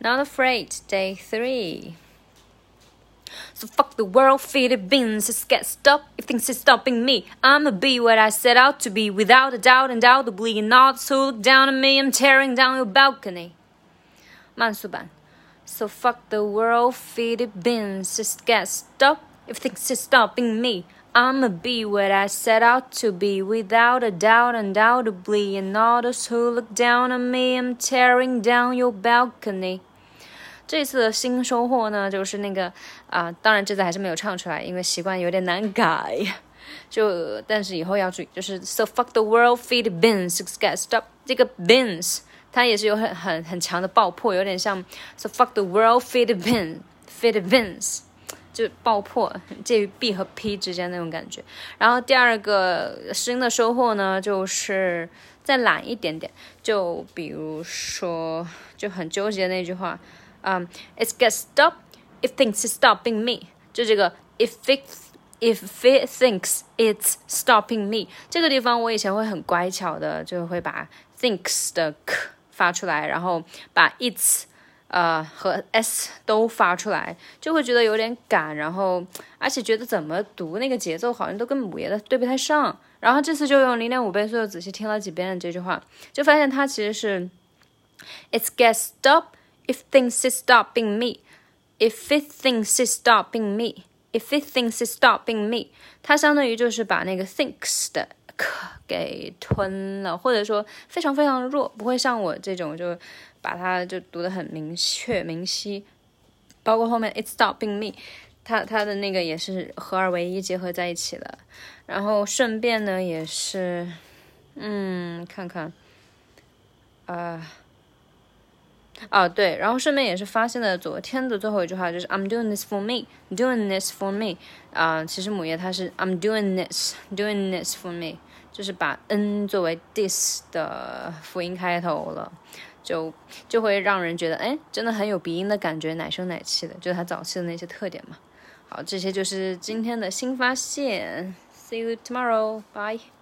Not afraid, day three. So fuck the world, feed it beans, just get stopped. If things is stopping me, I'ma be what I set out to be, without a doubt, undoubtedly. And all those who look down on me, I'm tearing down your balcony. 慢速版. So fuck the world, feed it beans, just get stopped. If things is stopping me, I'ma be what I set out to be, without a doubt, undoubtedly. And all those who look down on me, I'm tearing down your balcony. 这次的新收获呢，就是那个啊、当然这次还是没有唱出来，因为习惯有点难改。就但是以后要注意，就是 so fuck the world, feed beans, get stop 这个 beans 它也是有很很很强的爆破，有点像 so fuck the world, feed beans, feed beans。就爆破，介于 B 和 P 之间那种感觉。然后第二个新的收获呢，就是再懒一点点，就比如说就很纠结那句话，嗯、，It's get stop if thinks it's stopping me，就这个 if it if it thinks it's stopping me 这个地方，我以前会很乖巧的，就会把 thinks 的 k 发出来，然后把 its 呃，和 s 都发出来，就会觉得有点赶，然后而且觉得怎么读那个节奏好像都跟母爷的对不太上。然后这次就用零点五倍速仔细听了几遍这句话，就发现它其实是 It's get stop if things is stopping me, if it thinks is stopping me, if it thinks is stopping me，它相当于就是把那个 thinks 的给吞了，或者说非常非常弱，不会像我这种就。把它就读得很明确明晰，包括后面 it's stopping me，它它的那个也是合二为一结合在一起了。然后顺便呢也是，嗯，看看，啊、呃，啊对，然后顺便也是发现了昨天的最后一句话就是 I'm doing this for me，doing this for me，啊、其实母爷它是 I'm doing this，doing this for me，就是把 n 作为 this 的辅音开头了。就就会让人觉得，哎，真的很有鼻音的感觉，奶声奶气的，就是它早期的那些特点嘛。好，这些就是今天的新发现。See you tomorrow. Bye.